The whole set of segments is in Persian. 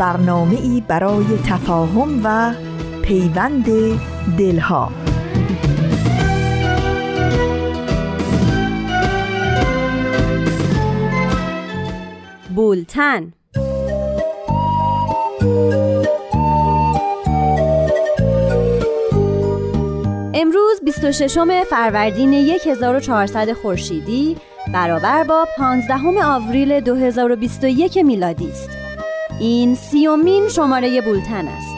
برنامه ای برای تفاهم و پیوند دلها بولتن امروز 26 فروردین 1400 خورشیدی برابر با 15 آوریل 2021 میلادی است. این سیومین شماره بولتن است.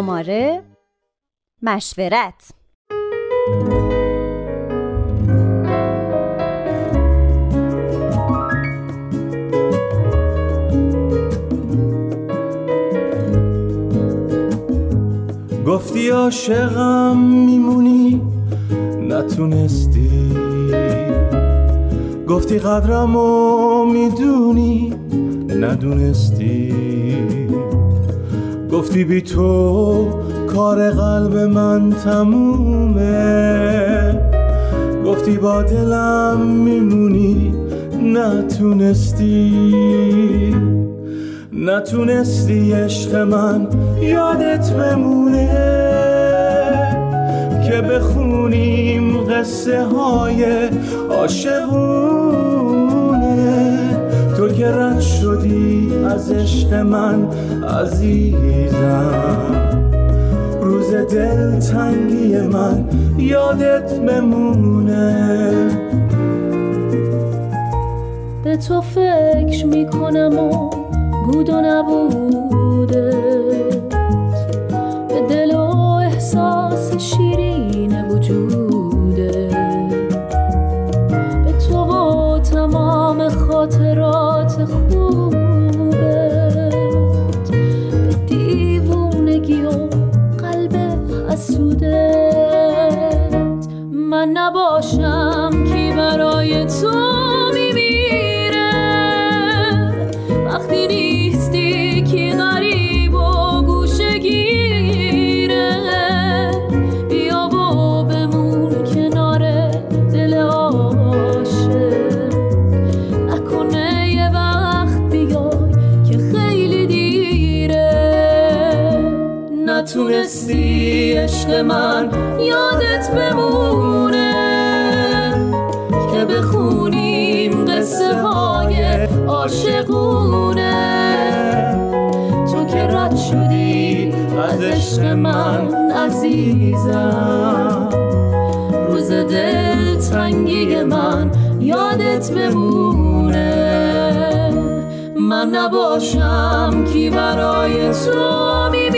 شماره مشورت. گفتی عاشقم میمونی نتونستی. گفتی قدرمو می‌دونی ندونستی. گفتی بی تو کار قلب من تمومه. گفتی با دلم میمونی نتونستی. نتونستی عشق من یادت بمونه. که بخونیم قصه های عاشقونه. تو که رد شدی از عشق من عزیزم. روز دل تنگی من یادت بمونه. به تو فکر می‌کنم و بود و نبوده به دل و احساس شیرین عشق من یادت بمونه که بخونیم قصه های عاشقونه. تو که رد شدی از عشق من عزیزم. روز دل تنگی من یادت بمونه. من نباشم کی برای تو میمیره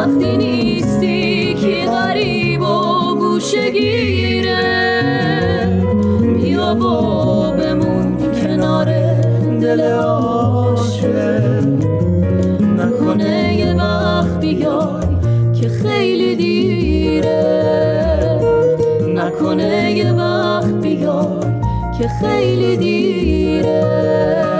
وقتی نیستی که غریب و گوشه گیره بیا با بمون کنار دل عاشق. نکنه یه وقت بیای که خیلی دیره. نکنه یه وقت بیای که خیلی دیره.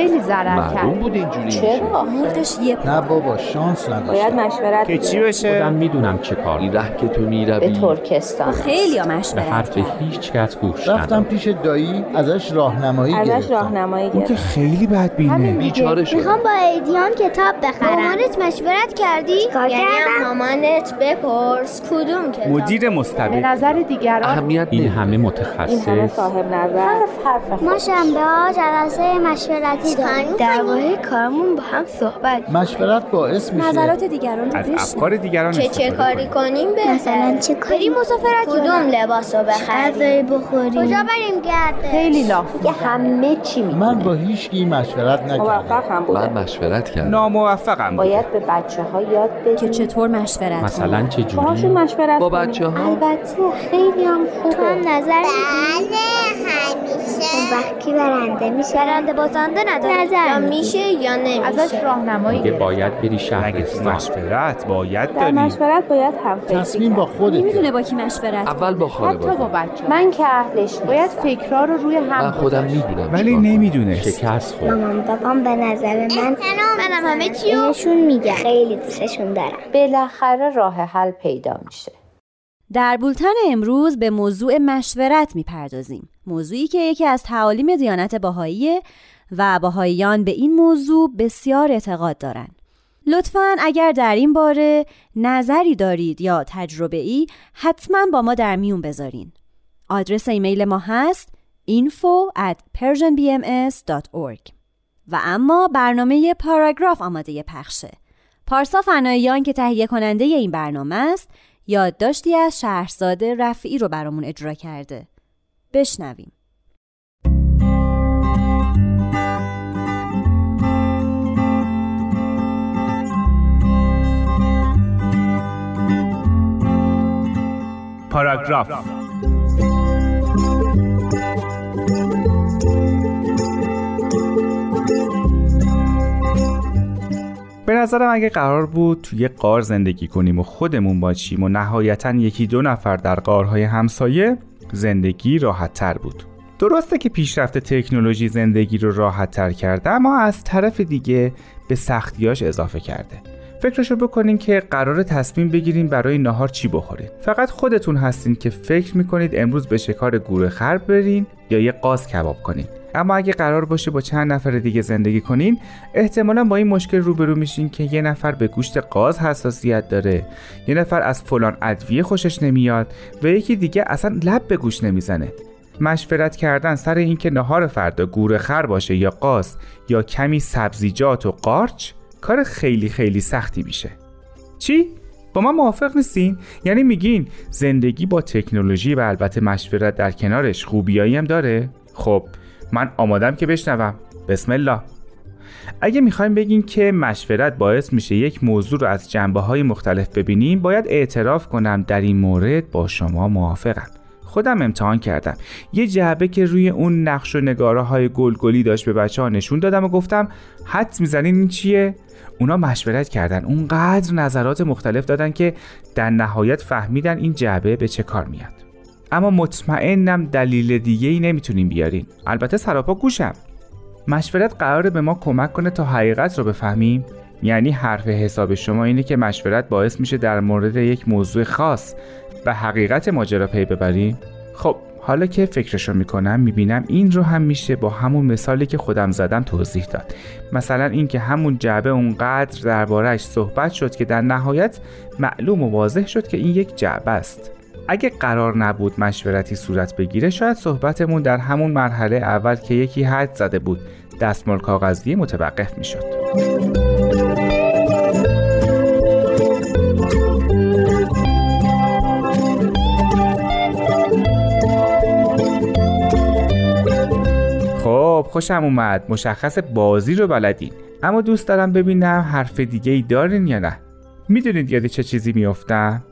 خیلی ضرر معلوم کرد. بود اینجوری چرا؟ مرغش یه نه بابا شانس نداشتم مشورت که چی بشه؟ خودم می‌دونم چه کار این ره که تو می‌روی. ترکستان. خیلی ها به مشورت حرف. هیچ کس گوش رفتم ندادم پیش دایی ازش راهنمایی گرفتم. راهنمایی اون که خیلی بدبینه. بیچاره شد می‌خوام با ایدیان کتاب بخرم. مامانت مشورت کردی؟ یعنی مامانت بپرس کدوم کتاب. مدیر به مستبد نظر دیگران اهمیت این همه متخصص. نظر. ما شنبه ها جلسه مشورتی درباره کارمون با هم صحبت مشورت باعث میشه. نظرات دیگران رو از. افکار دیگران چه چه کاری کنیم. به مثلا چه کاری بریم مسافرت کدوم لباس رو بخریم. غذایی بخوریم؟ کجا بریم گرده خیلی لاف که همه چی می من با هیچ کی مشورت نکردم. من مشورت کردم. ناموفقم باید به بچه ها یاد بدیم. که چطور مشورت مثلا. چه باهاشون جوری مشورت با. بچه ها البته خیلی هم خوبه. تو هم نظر بله همیشه. وقتی برنده میشه. برنده بازنده نداره. نظر یا میشه یا نمیشه. ازش راهنمایی میگه گرفت باید بری شهرستان مشورت باید داری. مشورت باید هم فکری تصمیم با. خودت نمی‌دونه با کی مشورت. اول با حتی با خانواده بچه من که اهلش باید فکرها رو روی هم من خودم. می‌دونم ولی نمی‌دونست. شکست خورد. مامان بابام به نظر من منم همه چی بهشون میگم خیلی دوستشون دارم. بالاخره راه حل پیدا میشه. در بولتن امروز به موضوع مشورت می‌پردازیم. موضوعی که یکی از تعالیم دیانت باهاییه و باهاییان به این موضوع بسیار اعتقاد دارند. لطفا اگر در این باره نظری دارید یا تجربه ای حتما با ما در میون بذارین. آدرس ایمیل ما هست info at persianbms.org و اما برنامه پاراگراف آماده پخشه. پارسا فناییان که تهیه کننده این برنامه است یادداشتی از شهرزاد رفعی رو برامون اجرا کرده. بشنویم. پاراگراف به نظرم اگه قرار بود توی قار زندگی کنیم و خودمون باشیم و نهایتا یکی دو نفر در قارهای همسایه زندگی راحت تر بود. درسته که پیشرفت تکنولوژی زندگی رو راحت تر کرده اما از طرف دیگه به سختیاش اضافه کرده. فکرشو بکنین که قرار تصمیم بگیریم برای نهار چی بخورین. فقط خودتون هستین که فکر می‌کنید امروز به شکار گوره خر برین یا یه قاز کباب کنین. اما اگه قرار باشه با چند نفر دیگه زندگی کنین احتمالا با این مشکل روبرو میشین که یه نفر به گوشت قاز حساسیت داره یه نفر از فلان ادویه خوشش نمیاد و یکی دیگه اصلا لب به گوش نمی‌زنه مشورت کردن سر اینکه نهار فردا گوره خر باشه یا قاز یا کمی سبزیجات و قارچ کار خیلی خیلی سختی میشه چی؟ با من موافق نیستین؟ یعنی میگین زندگی با تکنولوژی و البته مشورت در کنارش خوبیایی هم داره؟ خب من آمادم که بشنوم. بسم الله. اگه می‌خوایم بگین که مشورت باعث میشه یک موضوع رو از جنبه های مختلف ببینیم باید اعتراف کنم در این مورد با شما موافقم. خودم امتحان کردم. یه جعبه که روی اون نقش و نگاره های گلگلی داشت به بچه ها نشون دادم و گفتم حد می‌زنین این چیه؟ اونا مشورت کردن. اونقدر نظرات مختلف دادن که در نهایت فهمیدن این جعبه به چه کار میاد. اما مطمئنم دلیل دیگه ای نمی‌تونیم بیارین البته سراپا گوشم. مشورت قراره به ما کمک کنه تا حقیقت رو بفهمیم. یعنی حرف حساب شما اینه که مشورت باعث میشه در مورد یک موضوع خاص به حقیقت ماجرا پی ببریم. خب حالا که فکرشو می‌کنم می‌بینم این رو هم میشه با همون مثالی که خودم زدم توضیح داد. مثلا اینکه همون جعبه اونقدر دربارهش صحبت شد که در نهایت معلوم و واضح شد که این یک جعبه است. اگه قرار نبود مشورتی صورت بگیره شاید صحبتمون در همون مرحله اول که یکی حد زده بود دستمال کاغذی متوقف می‌شد. خب خوشم اومد. مشخص بازی رو بلدین. اما دوست دارم ببینم حرف دیگه ای دارین یا نه. می‌دونید یاد چه چیزی میافتم؟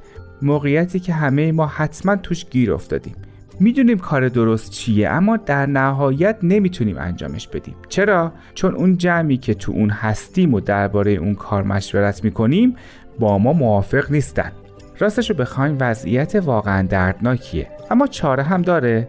موقعیتی که همه ما حتما توش گیر افتادیم. می‌دونیم کار درست چیه اما در نهایت نمی‌تونیم انجامش بدیم. چرا؟ چون اون جمعی که تو اون هستیم و درباره اون کار مشورت می‌کنیم با ما موافق نیستن. راستشو بخوایم وضعیت واقعا دردناکیه. اما چاره هم داره.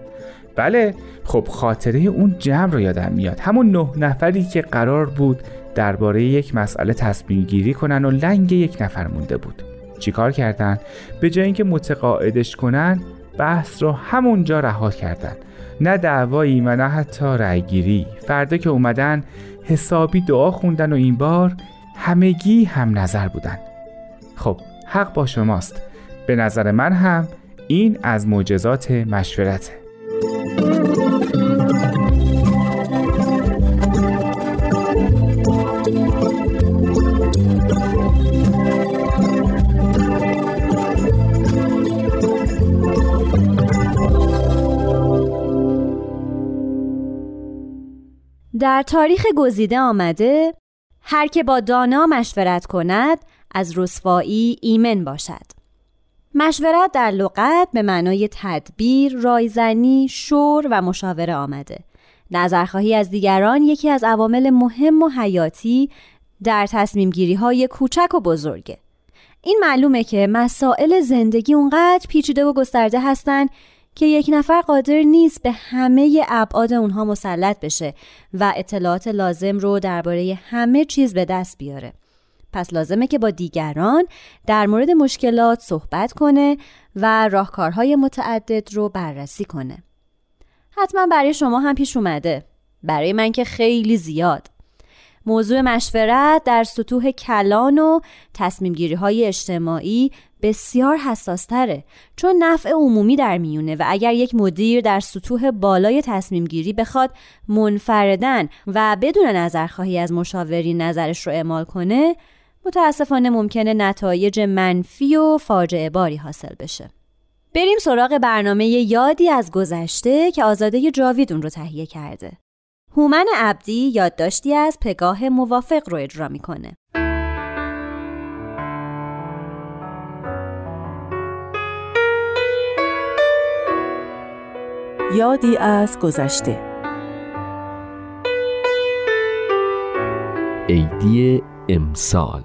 بله خب خاطره اون جمع رو یادم میاد. همون نه نفری که قرار بود درباره یک مسئله تصمیم گیری کنن و لنگ یک نفر مونده بود. چیکار کردن؟ به جای اینکه متقاعدش کنن بحث رو همونجا رها کردن. نه دعوایی و نه حتی رأیگیری. فردا که اومدن حسابی دعا خوندن و این بار همگی هم نظر بودن. خب حق با شماست. به نظر من هم این از معجزات مشورته. در تاریخ گزیده آمده هر که با دانا مشورت کند از رسوایی ایمن باشد. مشورت در لغت به معنای تدبیر، رایزنی، شور و مشاوره آمده. نظرخواهی از دیگران یکی از عوامل مهم و حیاتی در تصمیم گیری های کوچک و بزرگه. این معلومه که مسائل زندگی اونقدر پیچیده و گسترده هستند که یک نفر قادر نیست به همه ابعاد اونها مسلط بشه و اطلاعات لازم رو درباره همه چیز به دست بیاره. پس لازمه که با دیگران در مورد مشکلات صحبت کنه و راهکارهای متعدد رو بررسی کنه. حتما برای شما هم پیش اومده. برای من که خیلی زیاد. موضوع مشورت در سطوح کلان و تصمیم گیری های اجتماعی بسیار حساس تره چون نفع عمومی در میونه و اگر یک مدیر در سطوح بالای تصمیم گیری بخواد منفردن و بدون نظرخواهی از مشاورین نظرش رو اعمال کنه متاسفانه ممکنه نتایج منفی و فاجعه باری حاصل بشه بریم سراغ برنامه یادی از گذشته که آزاده جاوید رو تهیه کرده هومن عبدی یادداشتی از پگاه موافق رو اجرا می‌کنه. یادی از گذشته. عیدی امسال.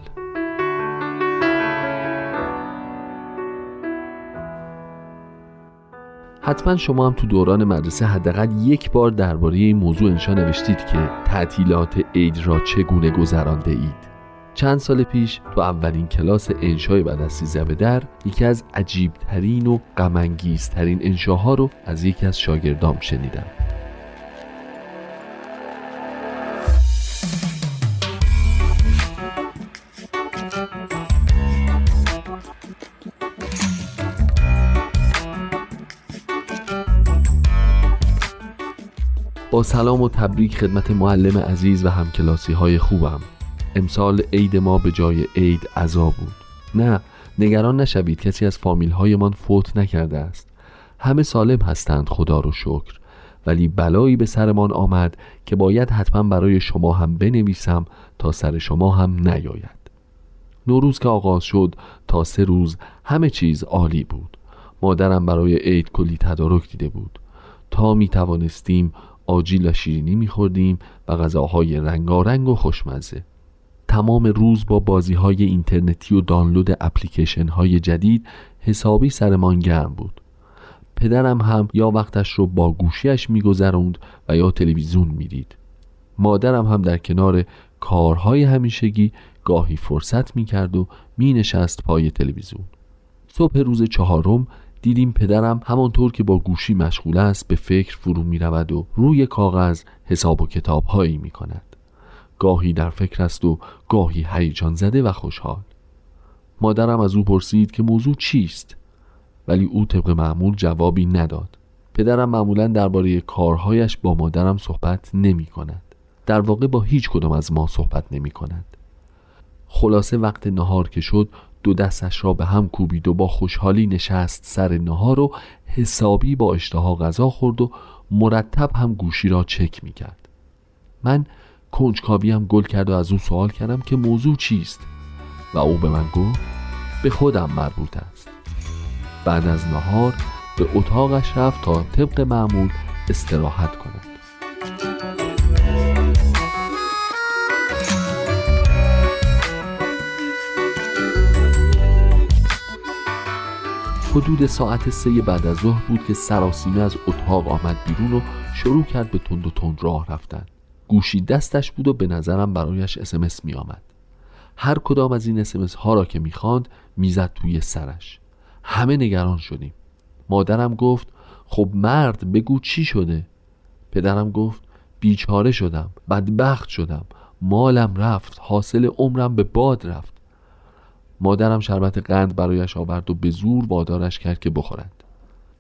حتما شما هم تو دوران مدرسه حداقل یک بار درباره این موضوع انشا نوشتید که تعطیلات عید را چگونه گذرانده اید. چند سال پیش تو اولین کلاس انشای بعد از سیزده در یکی از عجیبترین و غمانگیزترین انشاها رو از یکی از شاگردام شنیدم. با سلام و تبریک خدمت معلم عزیز و همکلاسی های خوبم. امسال عید ما به جای عید عذا بود. نه نگران نشوید کسی از فامیل هایمان فوت نکرده است. همه سالم هستند خدا رو شکر. ولی بلایی به سرمان آمد که باید حتما برای شما هم بنویسم تا سر شما هم نیاید. نوروز که آغاز شد تا سه روز همه چیز عالی بود. مادرم برای عید کلی تدارک دیده بود. تا می توانستیم آجیل و شیرینی میخوردیم و غذاهای رنگارنگ و خوشمزه. تمام روز با بازی های اینترنتی و دانلود اپلیکیشن های جدید حسابی سرمان گرم بود. پدرم هم یا وقتش رو با گوشیش میگذروند و یا تلویزیون می‌دید. مادرم هم در کنار کارهای همیشگی گاهی فرصت می‌کرد و مینشست پای تلویزیون. صبح روز چهارم دیدیم پدرم همانطور که با گوشی مشغول است به فکر فرو می رود و روی کاغذ حساب و کتاب هایی می کند گاهی در فکر است و گاهی هیجان زده و خوشحال. مادرم از او پرسید که موضوع چیست؟ ولی او طبق معمول جوابی نداد. پدرم معمولا درباره کارهایش با مادرم صحبت نمی کند. در واقع با هیچ کدام از ما صحبت نمی کند. خلاصه وقت نهار که شد دو دستش را به هم کوبید و با خوشحالی نشست سر نهار و حسابی با اشتها غذا خورد و مرتب هم گوشی را چک می کرد. من کنجکاوی هم گل کرد و از او سوال کردم که موضوع چیست؟ و او به من گفت به خودم مربوط است. بعد از نهار به اتاقش رفت تا طبق معمول استراحت کند. حدود ساعت سه بعد از ظهر بود که سراسیمه از اتاق آمد بیرون و شروع کرد به تند و تند راه رفتن. گوشی دستش بود و به نظرم برایش اسمس می آمد هر کدام از این اسمس ها را که می‌خواند می‌زد توی سرش. همه نگران شدیم. مادرم گفت خب مرد بگو چی شده؟ پدرم گفت بیچاره شدم بدبخت شدم مالم رفت حاصل عمرم به باد رفت. مادرم شربت قند برایش آورد و به زور وادارش کرد که بخورد.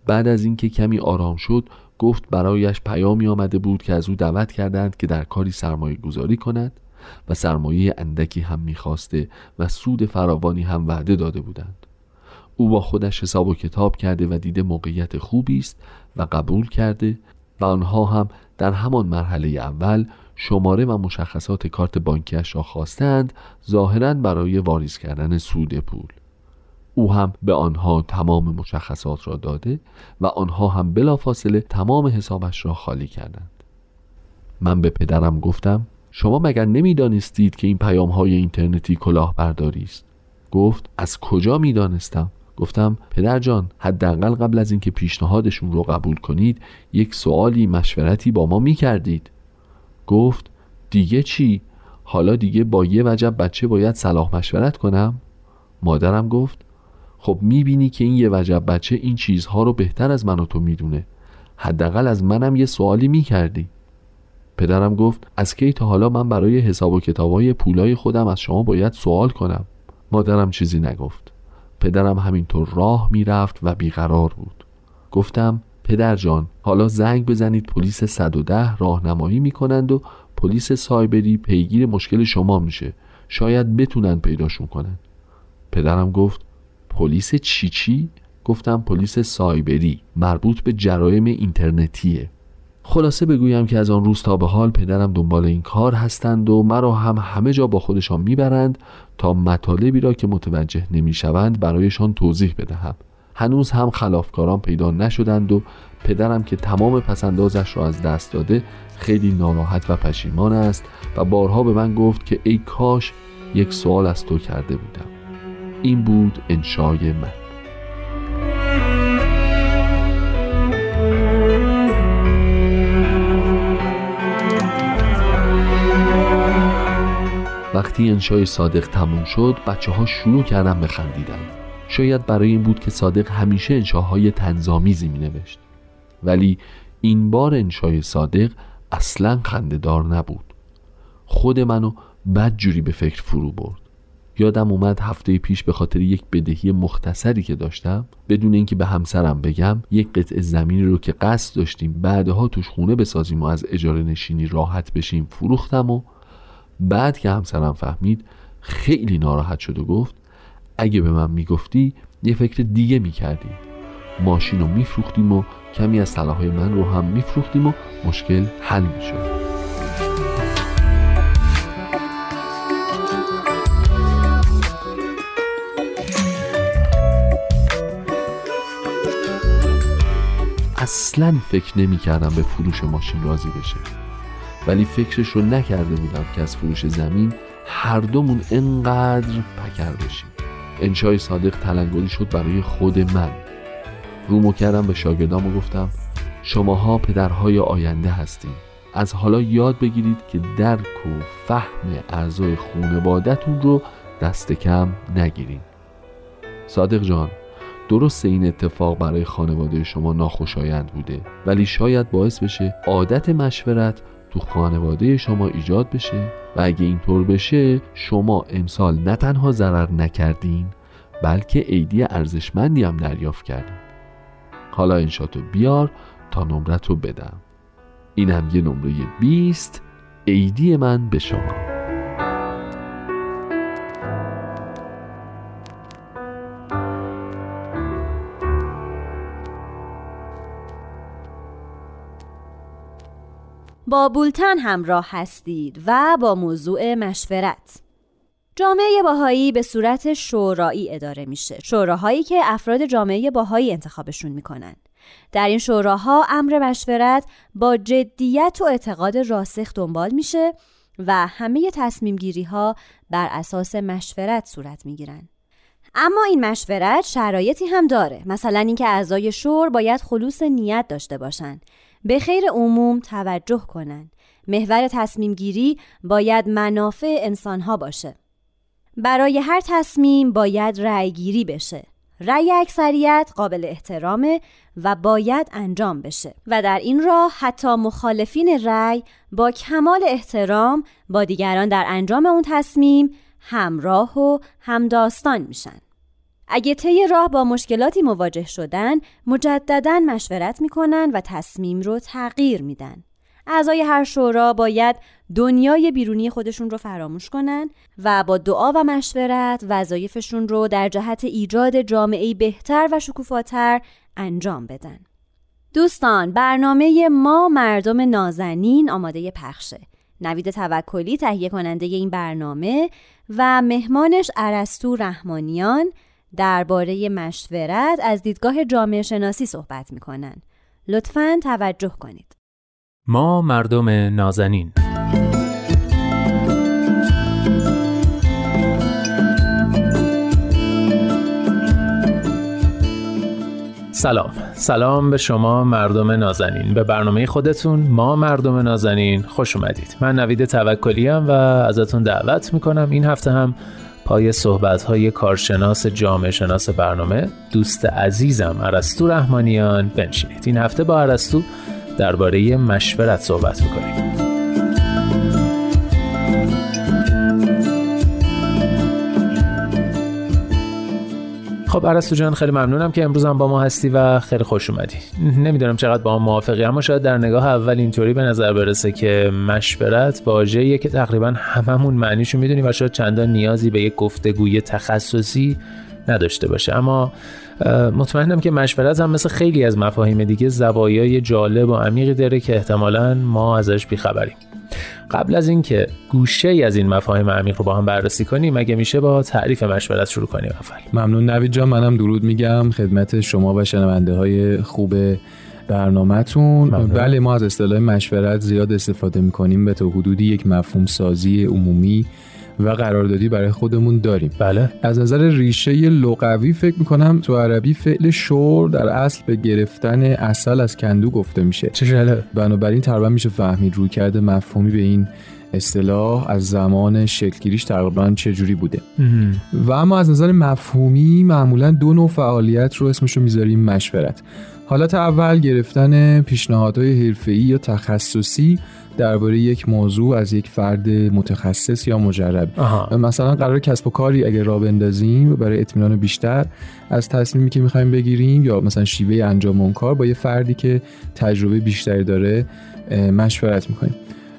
بعد از اینکه کمی آرام شد گفت برایش پیامی آمده بود که از او دعوت کردند که در کاری سرمایه گذاری کند و سرمایه اندکی هم می‌خواسته و سود فراوانی هم وعده داده بودند. او با خودش حساب و کتاب کرده و دیده موقعیت خوبی است و قبول کرده و آنها هم در همان مرحله اول شماره و مشخصات کارت بانکیش را خواستند ظاهرا برای واریز کردن سود پول. او هم به آنها تمام مشخصات را داده و آنها هم بلافاصله تمام حسابش را خالی کردند. من به پدرم گفتم شما مگر نمی‌دانستید که این پیام های اینترنتی کلاهبرداری است؟ گفت از کجا می‌دانستم؟ گفتم پدر جان حداقل قبل از اینکه پیشنهادشون رو قبول کنید یک سوالی مشورتی با ما می‌کردید. گفت دیگه چی؟ حالا دیگه با یه وجب بچه باید صلاح مشورت کنم؟ مادرم گفت خب می‌بینی که این یه وجب بچه این چیزها رو بهتر از من و تو می‌دونه. حداقل از منم یه سوالی می‌کردی. پدرم گفت از کی تا حالا من برای حساب و کتابای پولای خودم از شما باید سوال کنم؟ مادرم چیزی نگفت. پدرم همینطور راه می‌رفت و بیقرار بود. گفتم پدر جان حالا زنگ بزنید پلیس 110 راهنمایی می‌کنند و پلیس سایبری پیگیر مشکل شما میشه. شاید بتونن پیداشون کنن. پدرم گفت پلیس چی چی؟ گفتم پلیس سایبری مربوط به جرایم اینترنتیه. خلاصه بگویم که از آن روز تا به حال پدرم دنبال این کار هستند و مرا هم همه جا با خودشان می‌برند تا مطالبی را که متوجه نمی‌شوند برایشان توضیح بدهم. هنوز هم خلافکاران پیدا نشدند و پدرم که تمام پسندازش را از دست داده خیلی ناراحت و پشیمان است و بارها به من گفت که ای کاش یک سوال از تو کرده بودم. این بود انشای من. وقتی انشای صادق تموم شد بچه ها شروع کردن بخندیدن شاید برای این بود که صادق همیشه انشاهای تنظامیزی می نوشت ولی این بار انشای صادق اصلا خندهدار نبود. خود منو بد جوری به فکر فرو برد. یادم اومد هفته پیش به خاطر یک بدهی مختصری که داشتم بدون اینکه به همسرم بگم یک قطعه زمینی رو که قصد داشتیم بعدها توش خونه بسازیم و از اجاره نشینی راحت بشیم فروختم و بعد که همسرم فهمید خیلی ناراحت شد و گفت اگه به من می‌گفتی یه فکر دیگه می‌کردیم ماشین رو میفروختیم و کمی از طلاهای من رو هم میفروختیم و مشکل حل می‌شد. اصلا فکر نمی کردم به فروش ماشین راضی بشه. ولی فکرش رو نکرده بودم که از فروش زمین هر دومون انقدر پکر بشیم. انشای صادق تلنگری شد برای خود من. رومو کردم به شاگردام و گفتم شماها پدرهای آینده هستیم از حالا یاد بگیرید که درک و فهم اعضای خونوادتون رو دست کم نگیرین. صادق جان درست این اتفاق برای خانواده شما ناخوشایند بوده ولی شاید باعث بشه عادت مشورت تو خانواده شما ایجاد بشه و اگه اینطور بشه شما امسال نه تنها ضرر نکردین بلکه عیدی ارزشمندی هم دریافت کردین. حالا انشاتو بیار تا نمرت رو بدم. اینم یه نمره 20 عیدی من به شما. با بولتن همراه هستید و با موضوع مشورت. جامعه باهایی به صورت شورایی اداره میشه. شوراهایی که افراد جامعه باهایی انتخابشون می‌کنن. در این شوراها امر مشورت با جدیت و اعتقاد راسخ دنبال میشه و همه تصمیم گیری ها بر اساس مشورت صورت می‌گیرن. اما این مشورت شرایطی هم داره. مثلا اینکه اعضای شور باید خلوص نیت داشته باشن. به خیر عموم توجه کنن محور تصمیم گیری باید منافع انسانها باشه. برای هر تصمیم باید رأی گیری بشه. رأی اکثریت قابل احترامه و باید انجام بشه. و در این راه حتی مخالفین رأی با کمال احترام با دیگران در انجام اون تصمیم همراه و همداستان میشن. اگه طی راه با مشکلاتی مواجه شدن مجددا مشورت می‌کنن و تصمیم رو تغییر میدن اعضای هر شورا باید دنیای بیرونی خودشون رو فراموش کنن و با دعا و مشورت وظایفشون رو در جهت ایجاد جامعه بهتر و شکوفاتر انجام بدن. دوستان برنامه ما مردم نازنین آماده پخشه. نوید توکلی تهیه کننده این برنامه و مهمانش عرستو رحمانیان درباره مشورت از دیدگاه جامعه شناسی صحبت می‌کنن. لطفاً توجه کنید. ما مردم نازنین سلام سلام به شما مردم نازنین به برنامه خودتون ما مردم نازنین خوش اومدید من نوید توکلی و ازتون دعوت می‌کنم این هفته هم پای صحبت های کارشناس جامعه شناس برنامه دوست عزیزم عرستو رحمانیان بنشینید. این هفته با عرستو درباره مشورت صحبت می‌کنیم. خب عرستو جان خیلی ممنونم که امروز هم با ما هستی و خیلی خوش اومدی. نمی‌دونم چقدر با ما موافقی اما شاید در نگاه اول اینطوری به نظر برسه که مشورت واژه‌ایه که تقریبا هممون معنیشو می‌دونیم و شاید چندان نیازی به یک گفتگوی تخصصی نداشته باشه. اما مطمئنم که مشورت هم مثل خیلی از مفاهیم دیگه زوایای جالب و عمیقی داره که احتمالا ما ازش بیخبریم. قبل از اینکه گوشه ای از این مفاهیم عمیق رو با هم بررسی کنیم اگه میشه با تعریف مشورت شروع کنیم اول ممنون. نوید جان منم درود میگم. خدمت شما و شنونده های خوب برنامهتون. بله ما از اصطلاح مشورت زیاد استفاده می‌کنیم. به تا حدودی یک مفهوم سازی عمومی و قراردادی برای خودمون داریم. بله. از نظر ریشه لغوی فکر می‌کنم تو عربی فعل شور در اصل به گرفتن اصل از کندو گفته میشه. چه بنابراین تقریبا میشه فهمید روی کرده مفهومی به این اصطلاح از زمان شکلگیریش تقریبا چه جوری بوده. و اما از نظر مفهومی معمولا دو نوع فعالیت رو اسمشو می‌ذاریم مشورت. حالت اول گرفتن پیشنهادهای حرفه‌ای یا تخصصی درباره یک موضوع از یک فرد متخصص یا مجرب. مثلا قرار کسب و کاری اگر را بندازیم برای اطمینان بیشتر از تصمیمی که می‌خوایم بگیریم یا مثلا شیوه انجام اون کار با یه فردی که تجربه بیشتری داره مشورت می‌کنیم.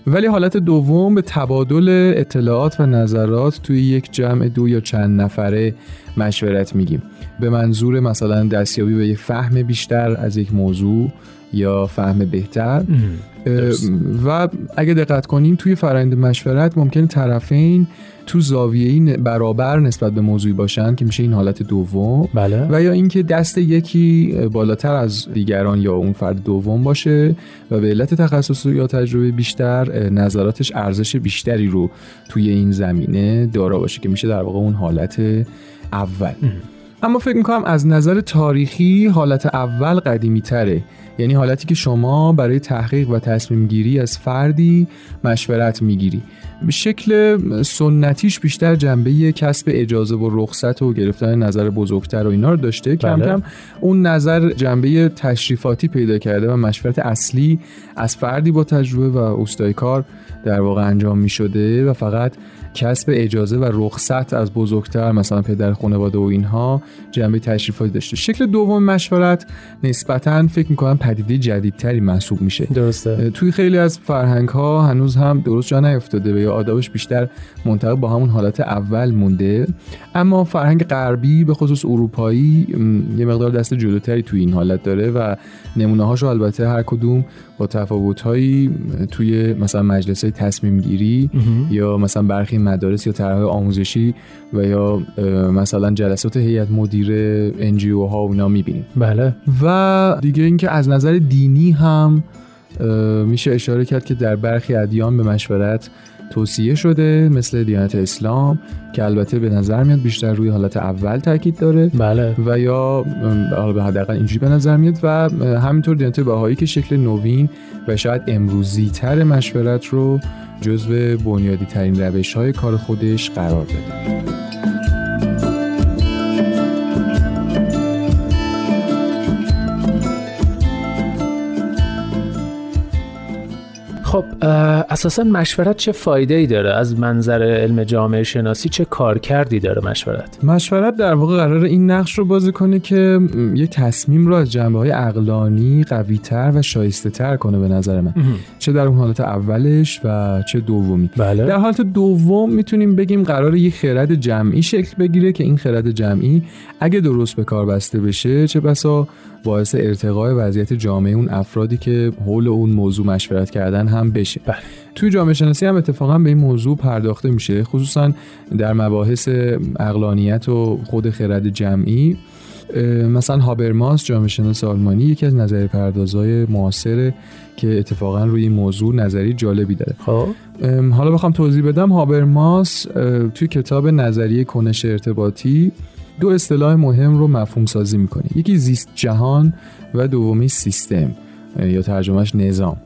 ولی حالت دوم به تبادل اطلاعات و نظرات توی یک جمع دو یا چند نفره مشورت میگیم. به منظور مثلا دستیابی به یک فهم بیشتر از یک موضوع یا فهم بهتر. و اگه دقت کنیم توی فرآیند مشورت ممکن طرفین تو زاویه برابر نسبت به موضوعی باشن که میشه این حالت دوم. بله. و یا اینکه دست یکی بالاتر از دیگران یا اون فرد دوم باشه و به علت تخصص یا تجربه بیشتر نظراتش ارزش بیشتری رو توی این زمینه دارا باشه که میشه در واقع اون حالت اول. اما فکر می‌کنم از نظر تاریخی حالت اول قدیمی تره یعنی حالتی که شما برای تحقیق و تصمیم گیری از فردی مشورت می‌گیری. شکل سنتیش بیشتر جنبه کسب اجازه و رخصت و گرفتن نظر بزرگتر و اینا رو داشته. کم بله. کم اون نظر جنبه تشریفاتی پیدا کرده و مشورت اصلی از فردی با تجربه و اوستای کار در واقع انجام می شده و فقط کسب اجازه و رخصت از بزرگتر مثلا پدر خانواده و اینها جنبه تشریفاتی داشته. شکل دوم مشورت نسبتا فکر می‌کنم پدیده جدیدتری محسوب میشه. درسته. توی خیلی از فرهنگ ها هنوز هم درست جا نیفتاده و یا آدابش بیشتر منطبق با همون حالت اول مونده. اما فرهنگ غربی به خصوص اروپایی یه مقدار دست جلوتری توی این حالت داره و نمونه هاشو البته هر کدوم با تفاوت هایی توی مثلا مجلس های تصمیم گیری یا مثلا برخی مدارس یا طرح آموزشی و یا مثلا جلسات هیئت مدیره انجیو ها و اینا می‌بینیم. بله. و دیگه اینکه از نظر دینی هم میشه اشاره کرد که در برخی ادیان به مشورت توصیه شده مثل دیانت اسلام که البته به نظر میاد بیشتر روی حالت اول تاکید داره بله. و یا حالا به حداقل اینجوری به نظر میاد و همینطور دیانت بهایی که شکل نوین و شاید امروزی تر مشورت رو جزو بنیادی ترین روش های کار خودش قرار داده. خب اساسا مشورت چه فایده ای داره؟ از منظر علم جامعه شناسی چه کار کردی داره مشورت؟ مشورت در واقع قرار این نقش رو بازی کنه که یک تصمیم رو از جنبه های عقلانی قوی تر و شایسته تر کنه به نظر من. چه در اون حالت اولش و چه دومی. بله. در حالت دوم می‌تونیم بگیم قرار یک خرد جمعی شکل بگیره که این خرد جمعی اگه درست به کار بسته بشه چه بسا باعث ارتقای وضعیت جامعه اون افرادی که حول اون موضوع مشورت کردن هم بشه. بله. توی جامعه شناسی هم اتفاقا به این موضوع پرداخته میشه خصوصا در مباحث اقلانیت و خود خرد جمعی. مثلا هابرماس جامعه شناس آلمانی یکی از نظری پردازهای معاصره که اتفاقا روی این موضوع نظری جالبی داره. خب. حالا بخوام توضیح بدم هابرماس توی کتاب نظریه کنش ارتباطی دو اصطلاح مهم رو مفهوم سازی می‌کنه. یکی زیست جهان و دومی سیستم یا ترجمهش نظام.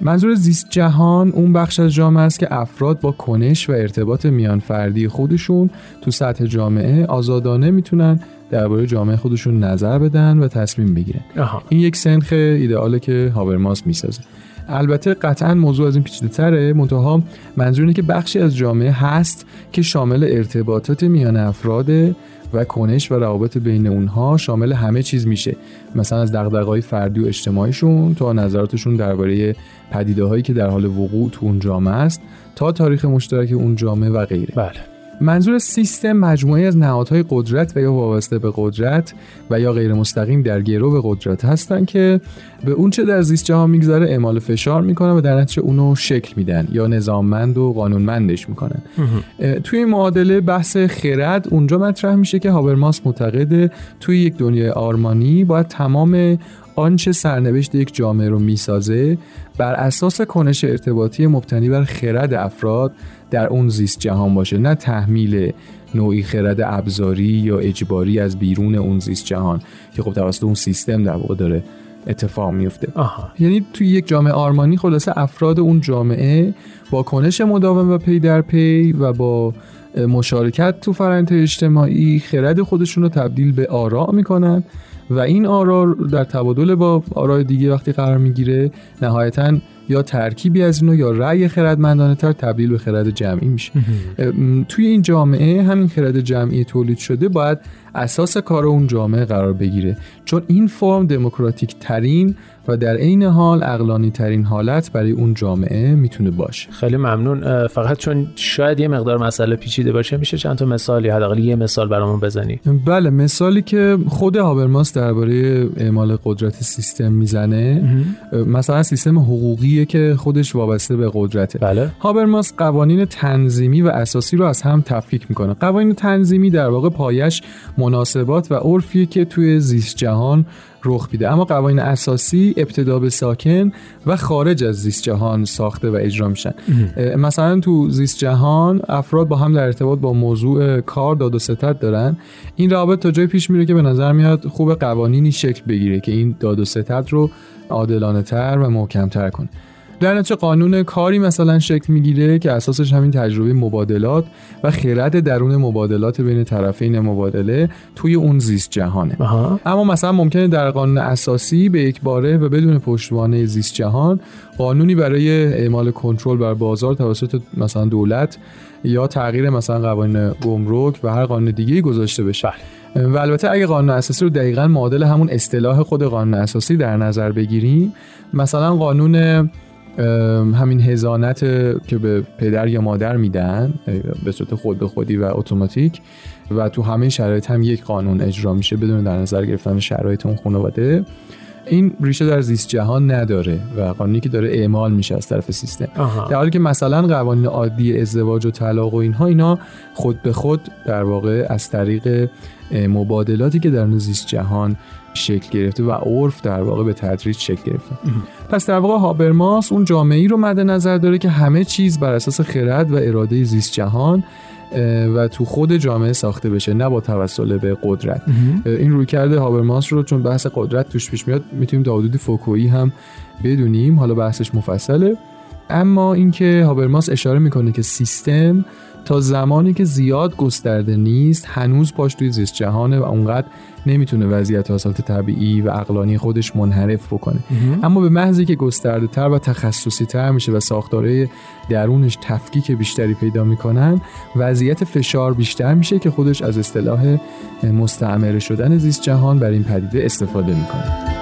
منظور زیست جهان اون بخش از جامعه است که افراد با کنش و ارتباط میان فردی خودشون تو سطح جامعه آزادانه می‌تونن درباره جامعه خودشون نظر بدن و تصمیم بگیرن. آها. این یک سنخ ایدئاله که هابرماس می‌سازه. البته قطعا موضوع از این پیچیده تره منتها منظور اینه که بخشی از جامعه هست که شامل ارتباطات میان افراد و کنش و روابط بین اونها شامل همه چیز میشه. مثلا از دغدغه‌های فردی و اجتماعیشون تا نظراتشون درباره پدیده هایی که در حال وقوع تو اون جامعه است تا تاریخ مشترک اون جامعه و غیره. بله. منظور سیستم مجموعه از نهادهای قدرت و یا وابسته به قدرت و یا غیر مستقیم در گرو به قدرت هستند که به اون چه در زیست جهان میگذره اعمال فشار می‌کنن و در نتیجه اونو شکل میدن یا نظاممند و قانونمندش می‌کنن. توی این معادله بحث خرد اونجا مطرح میشه که هابرماس معتقده توی یک دنیای آرمانی باید تمام آنچه سرنوشت یک جامعه رو می‌سازه بر اساس کنش ارتباطی مبتنی بر خرد افراد در اون زیست جهان باشه نه تحمیل نوعی خرد ابزاری یا اجباری از بیرون اون زیست جهان که خب توسط اون سیستم در واقع داره اتفاق میفته آها. یعنی توی یک جامعه آرمانی خلاصه افراد اون جامعه با کنش مداوم و پی در پی و با مشارکت تو فرآیند اجتماعی خرد خودشون رو تبدیل به آراء می‌کنن و این آرا در تبادل با آرای دیگه وقتی قرار می‌گیره نهایتا یا ترکیبی از اینو یا رأی خردمندانه تر تبدیل به خرد جمعی میشه. توی این جامعه همین خرد جمعی تولید شده باید اساس کار اون جامعه قرار بگیره. چون این فرم دموکراتیک ترین و در عین حال اقلانی ترین حالت برای اون جامعه می‌تونه باشه. خیلی ممنون. فقط چون شاید یه مقدار مسئله پیچیده باشه میشه چند تا مثالی حداقل یه مثال برامون بزنی؟ بله مثالی که خود هابرماس درباره اعمال قدرت سیستم می‌زنه مثلا سیستم حقوقی که خودش وابسته به قدرته. بله. هابرماس قوانین تنظیمی و اساسی رو از هم تفکیک می‌کنه. قوانین تنظیمی در واقع پایش مناسبات و عرفیه که توی زیست جهان رخ میده اما قوانین اساسی ابتدا به ساکن و خارج از زیست جهان ساخته و اجرا میشن. مثلا تو زیست جهان افراد با هم در ارتباط با موضوع کار داد و ستد دارن. این روابط تا جای پیش میره که به نظر میاد خوب قوانینی شکل بگیره که این داد و ستد رو عادلانه تر و محکم تر کنه. در نتیجه قانون کاری مثلا شکل می‌گیره که اساسش همین تجربه مبادلات و خرد درون مبادلات بین طرفین مبادله توی اون زیست جهانه. آها. اما مثلا ممکنه در قانون اساسی به یک باره و بدون پشتوانه زیست جهان قانونی برای اعمال کنترل بر بازار توسط مثلا دولت یا تغییر مثلا قوانین گمرک و هر قانون دیگه گذاشته بشه. و البته اگه قانون اساسی رو دقیقا معادل همون اصطلاح خود قانون اساسی در نظر بگیریم مثلا قانون همین هزانت که به پدر یا مادر میدن به صورت خود به خودی و اتوماتیک و تو همه شرایط هم یک قانون اجرا میشه بدون در نظر گرفتن شرایط اون خانواده. این ریشه در زیست جهان نداره و قانونی که داره اعمال میشه از طرف سیستم. آها. در حالی که مثلا قوانین عادی ازدواج و طلاق و اینها اینا خود به خود در واقع از طریق مبادلاتی که در زیست جهان شکل گرفته و عرف در واقع به تدریج شکل گرفته. پس در واقع هابرماس اون جامعه ای رو مد نظر داره که همه چیز بر اساس خرد و اراده زیست جهان و تو خود جامعه ساخته بشه نه با توسل به قدرت. این روی کرده هابرماس رو چون بحث قدرت توش پیش میاد می‌تونیم تا حدودی فوکویی هم بدونیم. حالا بحثش مفصله. اما اینکه هابرماس اشاره می‌کنه که سیستم تا زمانی که زیاد گسترده نیست هنوز پاش توی زیست جهانه و اونقدر نمی‌تونه وضعیت حاصلات طبیعی و اقلانی خودش منحرف بکنه. اما به محضی که گسترده تر و تخصصی تر میشه و ساختاره درونش تفکیک بیشتری پیدا می‌کنن وضعیت فشار بیشتر میشه که خودش از اصطلاح مستعمره شدن زیست جهان بر این پدیده استفاده می‌کنه.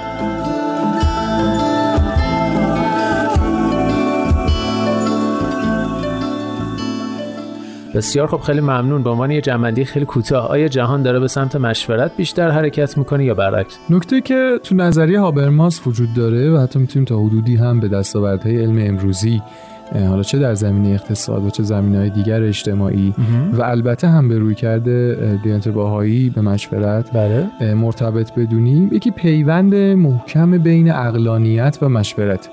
بسیار خب خیلی ممنون. به عنوان یه جنبندی خیلی کوتاه آیا جهان داره به سمت مشورت بیشتر حرکت می‌کنه یا برعکس؟ نکته که تو نظریه هابرماس وجود داره و حتی می‌تونیم تا حدودی هم به دستاوردهای علم امروزی حالا چه در زمینه اقتصاد و چه زمینه های دیگر اجتماعی و البته هم به روی کرده دیانت باهایی به مشورت بله. مرتبط بدونیم یکی پیوند محکم بین اقلانیت و مشورت.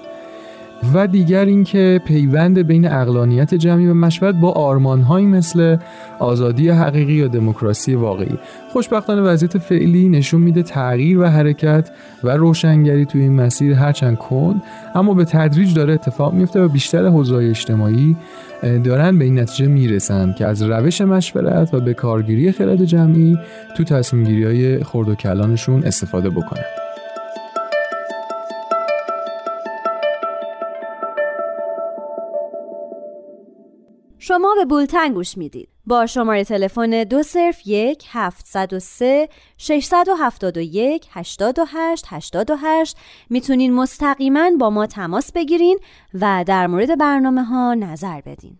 و دیگر اینکه پیوند بین اقلانیت جمعی و مشورت با آرمانهایی مثل آزادی حقیقی یا دموکراسی واقعی. خوشبختانه وضعیت فعلی نشون میده تغییر و حرکت و روشنگری توی این مسیر هرچند کند اما به تدریج داره اتفاق میفته و بیشتر حوزه‌های اجتماعی دارن به این نتیجه می‌رسن که از روش مشورت و به کارگیری خرد جمعی تو تصمیم خرد و کلانشون استفاده بکنن. شما به بولتن گوش می‌دید. با شماره تلفن دو صرف یک هفتصد و سه و هفتاد و یک هشتاد و هشت هشتاد و هشت. می‌تونین مستقیما با ما تماس بگیرین و در مورد برنامه ها نظر بدین.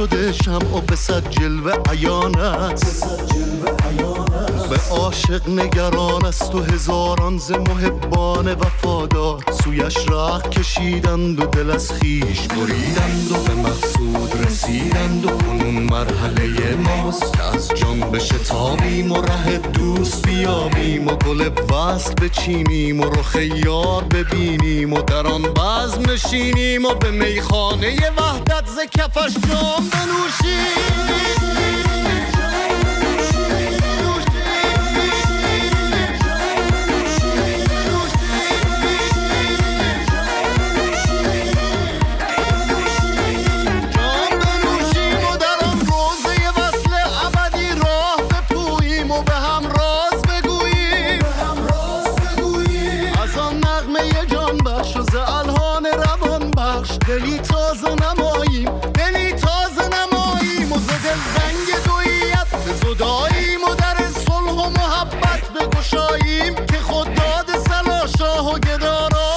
شده شمع به صد جلوه عیان است. به عاشق نگران است و هزاران ز محبان وفادار. سویش رخ کشیدند و دل از خیش بریدند و به مقصود رسیدند و کنون مرحله ماست. که از جان بشتابیم و ره دوست بیابیم و گل وصل بچینیم و رخ یار ببینیم و در آن بزم نشینیم و به میخانه وحدت ز کفش جام بنوشیم. بخش دلی تازه نماییم دلی تازه نماییم و دل زنگ دویت به زداییم و در صلح و محبت بگشاییم که خود داد سلا شاه و گدارا.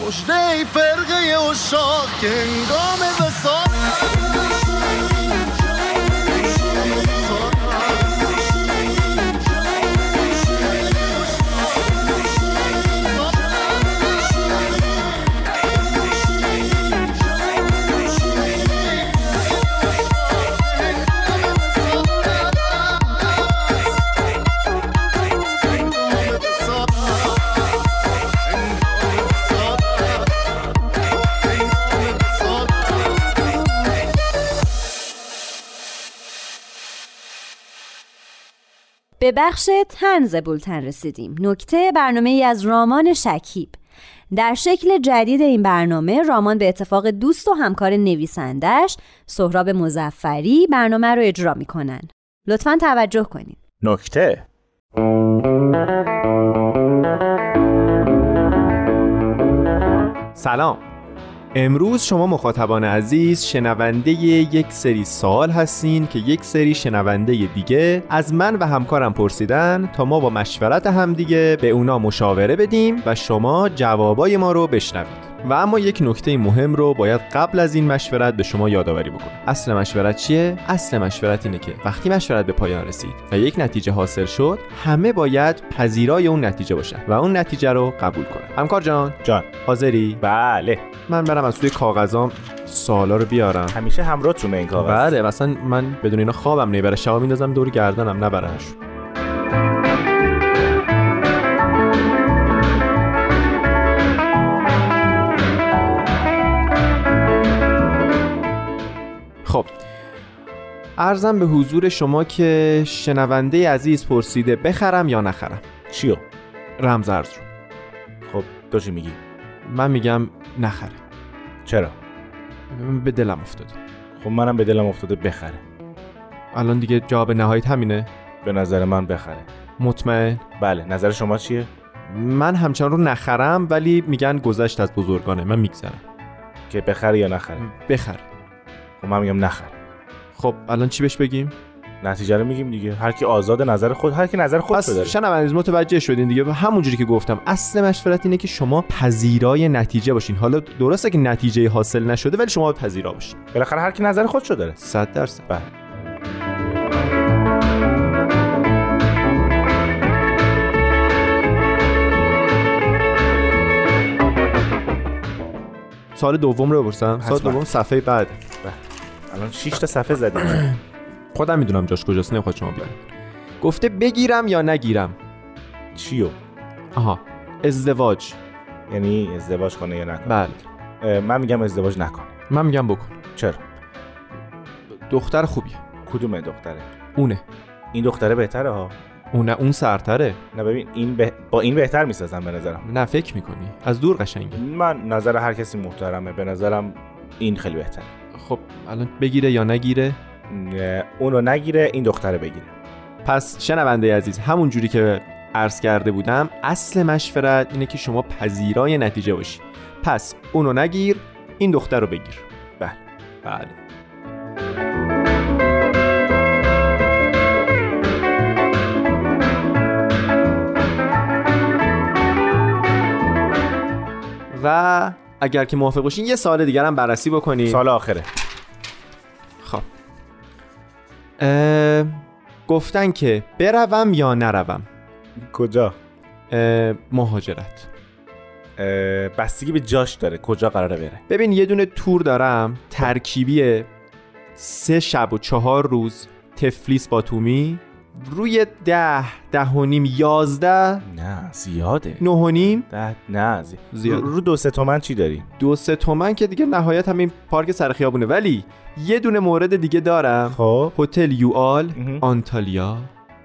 مژده ای فرقه اشاق که هنگام وصال به بخش تنز بولتن رسیدیم. نکته برنامه ای از رامان شکیب. در شکل جدید این برنامه رامان به اتفاق دوست و همکار نویسندش سهراب مزفری برنامه رو اجرا می‌کنن. لطفا توجه کنید نکته. سلام. امروز شما مخاطبان عزیز شنونده یک سری سوال هستین که یک سری شنونده دیگه از من و همکارم پرسیدن تا ما با مشورت همدیگه به اونا مشاوره بدیم و شما جوابای ما رو بشنوید. و اما یک نکته مهم رو باید قبل از این مشورت به شما یادآوری بکنم. اصل مشورت چیه؟ اصل مشورت اینه که وقتی مشورت به پایان رسید و یک نتیجه حاصل شد همه باید پذیرای اون نتیجه باشن و اون نتیجه رو قبول کنن. همکار جان. جان. حاضری؟ بله. من برم از توی کاغذام سوالا رو بیارم. همیشه همراهتونه این کاغذ. بله مثلا من بدون اینا خوابم نمی‌بره. شبا میندازم دور گردنم نبرهش ارزم به حضور شما که شنونده عزیز پرسیده بخرم یا نخرم. چیو؟ رمز ارز رو خب تو چی میگی؟ من میگم نخره. چرا؟ به دلم افتاده. خب منم به دلم افتاده بخره. الان دیگه جواب نهایت همینه؟ به نظر من بخره. مطمئن؟ بله نظر شما چیه؟ من همچنان رو نخرم ولی میگن گذشت از بزرگانه. من میگذرم. که بخره یا نخره؟ بخر. خب من میگم نخر. خب الان چی بهش بگیم؟ نتیجه رو میگیم دیگه. هر کی آزاد نظر خود هر کی نظر خود پس داره. شنوندگان متوجه شدین دیگه. همونجوری که گفتم اصل مشورت اینه که شما پذیرای نتیجه باشین. حالا درسته که نتیجه حاصل نشده ولی شما پذیرا باشین. بالاخره هر کی نظر خودشو داره. 100 درصد. بله. سال دوم رو بپرسم. سال. دوم صفحه بعد. الان 6 تا صفحه زدیم. خودم می‌دونم جاش کجاست نمی‌خواد شما بیارم گفته بگیرم یا نگیرم؟ چیو؟ آها. ازدواج. یعنی ازدواج کنه یا نکنه بله. من میگم ازدواج نکن. من میگم بکن. چرا؟ دختر خوبیه. کدوم دختره؟ اونه. این دختره بهتره ها؟ اون اون سرتره. نه ببین این به... با این بهتر می‌سازم به نظرم. نه فکر می‌کنی؟ از دور قشنگه. من نظر هر کسی محترمه. به نظرم این خیلی بهتره. خب الان بگیره یا نگیره؟ اونو نگیره این دختره بگیره. پس شنونده عزیز همون جوری که عرض کرده بودم اصل مشورت اینه که شما پذیرای نتیجه باشی. پس اونو نگیر این دختر رو بگیر. بله. بله. و اگر که موافق باشین یه سال دیگر هم بررسی بکنید سال آخره. خب. اه، گفتن که بروم یا نروم؟ کجا؟ اه، مهاجرت. اه، بستگی به جاش داره کجا قراره بره. ببین یه دونه تور دارم ترکیبی سه شب و چهار روز تفلیس باتومی روی ده ده و نیم یازده؟ نه زیاده. نه و نیم؟ ده نه زی... زیاد. رو, رو دو سه تومن چی داری؟ دو سه تومن که دیگه نهایت همین پارک سر خیابونه. ولی یه دونه مورد دیگه دارم. خب. هتل یوآل. آنتالیا.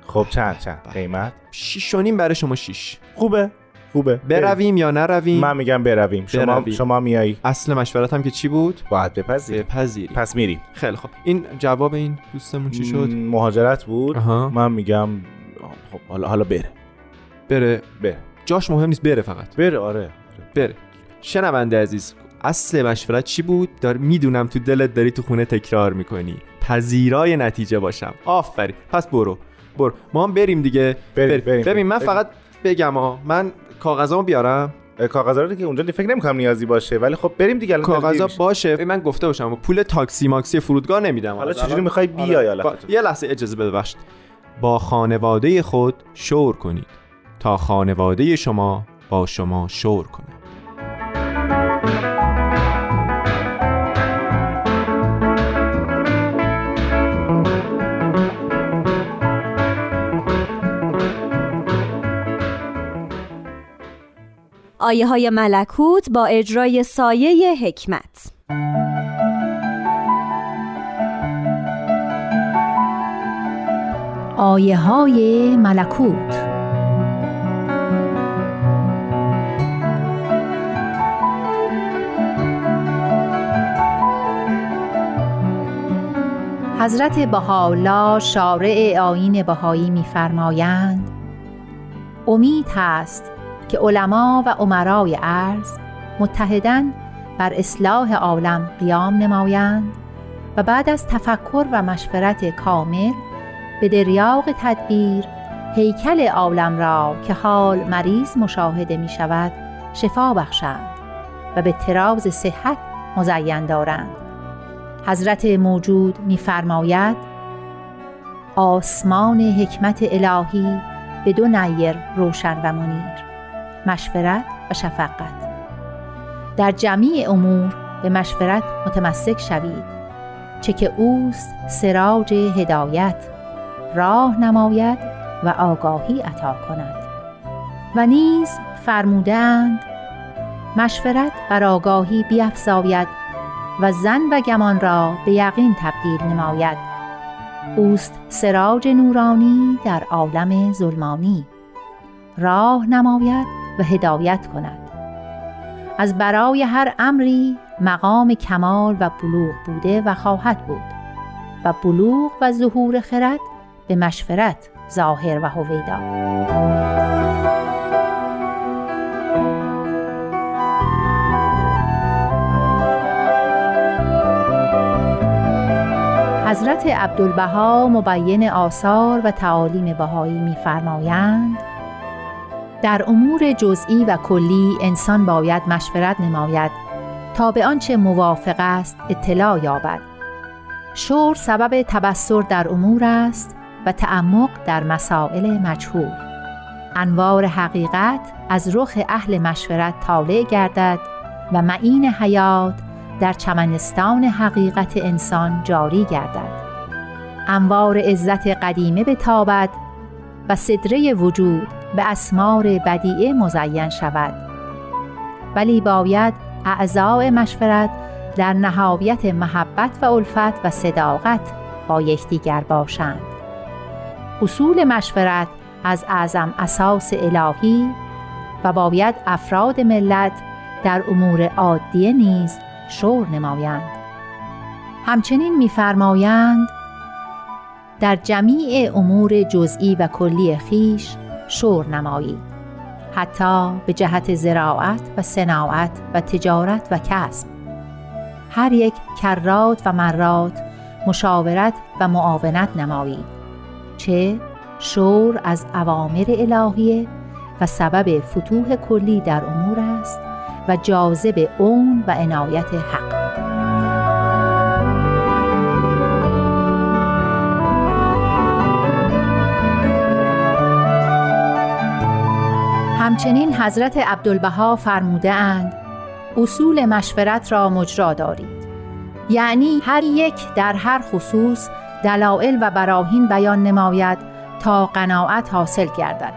خب چند چند؟ قیمت؟ شیش و نیم برای شما شیش. خوبه. خوبه. برویم یا نرویم؟ من میگم برویم. شما برویم. شما میایی اصل مشورتم که چی بود؟ باید بپذیری. بپذیری. پس میریم. خیلی خب این جواب این دوستمون چی شد؟ مهاجرت بود. آها. من میگم خب حالا حالا بره. بره. بره. جاش مهم نیست بره فقط. بره آره. بره. شنونده عزیز اصل مشورت چی بود؟ دار می‌دونم تو دلت داری تو خونه تکرار می‌کنی. پذیرای نتیجه باشم. آفرین. پس برو. برو. ما هم بریم دیگه. بریم، بریم، ببین من بریم. فقط بگم ها من کاغذامو بیارم؟ کاغذا رو که اونجا فکر نمی‌کنم نیازی باشه ولی خب بریم دیگه الان کاغذا. باشه. من گفته باشم پول تاکسی ماکسی فرودگاه نمیدم. حالا چجوری می‌خوای بیای؟ حالا با- یه لحظه اجازه بده ببخشید با خانواده خود شور کنید. تا خانواده شما با شما شور کنه. آیه های ملکوت با اجرای سایه حکمت. آیه های ملکوت. حضرت بهاءالله شارع آیین بهایی می‌فرمایند امید هست که علما و عمرای عرض متحداً بر اصلاح عالم قیام نمایند و بعد از تفکر و مشورت کامل به دریاق تدبیر هیکل عالم را که حال مریض مشاهده می شود شفا بخشند و به تراز صحت مزین دارند. حضرت موجود می‌فرماید آسمان حکمت الهی به دو نیر روشن و منیر. مشورت و شفقت. در جمیع امور به مشورت متمسک شوید چه که اوست سراج هدایت راه نماید و آگاهی عطا کند. و نیز فرمودند مشورت بر آگاهی بیفزاید و زن و گمان را به یقین تبدیل نماید. اوست سراج نورانی در عالم ظلمانی. راه نماید و هدایت کند. از برای هر امری مقام کمال و بلوغ بوده و خواهد بود و بلوغ و ظهور خرد به مشورت ظاهر و هویدا. حضرت عبدالبها مبین آثار و تعالیم بهایی می‌فرمایند در امور جزئی و کلی انسان باید مشورت نماید تا به آنچه موافق است اطلاع یابد. شور سبب تبصر در امور است و تعمق در مسائل مجهول. انوار حقیقت از رخ اهل مشورت طالع گردد و معین حیات در چمنستان حقیقت انسان جاری گردد. انوار عزت قدیمه بتابد و صدره وجود به اسمار بدیعه مزین شود. ولی باید اعضاء مشورت در نهایت محبت و الفت و صداقت با یکدیگر باشند. اصول مشورت از اعظم اساس الهی و باید افراد ملت در امور عادیه نیز شور نمایند. همچنین می‌فرمایند در جمیع امور جزئی و کلی خیش شور نمایید حتی به جهت زراعت و صناعت و تجارت و کسب. هر یک کرات و مرات مشاورت و معاونت نمایید چه شور از اوامر الهیه و سبب فتوح کلی در امور است و جاذب اون و عنایت حق. همچنین حضرت عبدالبها فرموده اند اصول مشورت را مجرا دارید. یعنی هر یک در هر خصوص دلائل و براهین بیان نماید تا قناعت حاصل گردد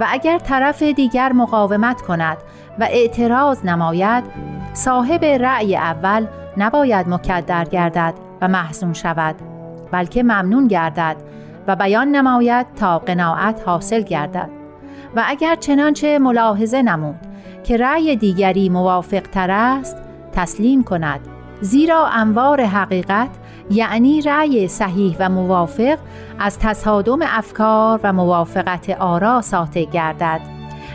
و اگر طرف دیگر مقاومت کند و اعتراض نماید صاحب رأی اول نباید مکدر گردد و محزون شود بلکه ممنون گردد و بیان نماید تا قناعت حاصل گردد. و اگر چنانچه ملاحظه نمود که رأی دیگری موافق تر است تسلیم کند. زیرا انوار حقیقت یعنی رأی صحیح و موافق از تصادم افکار و موافقت آرا ساطع گردد.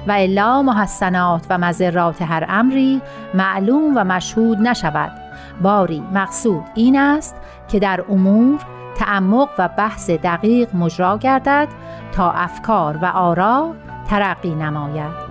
و الا محسنات و مذرات هر امری معلوم و مشهود نشود. باری مقصود این است که در امور تعمق و بحث دقیق مجرا گردد تا افکار و آرا ترقی نماید.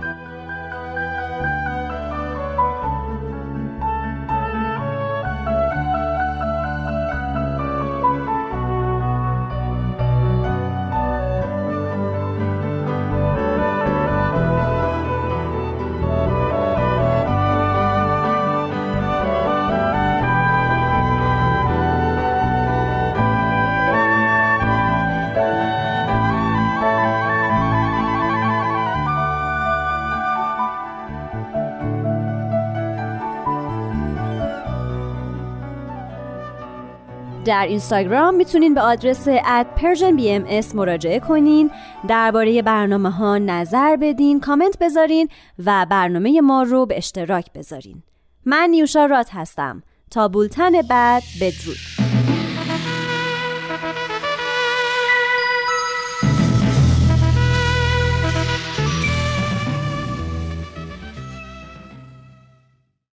در اینستاگرام می‌تونین به آدرس ام مراجعه کنین. درباره برنامه ها نظر بدین کامنت بذارین و برنامه ما رو به اشتراک بذارین. من نیوشا رات هستم. تا بولتن بعد بدرود.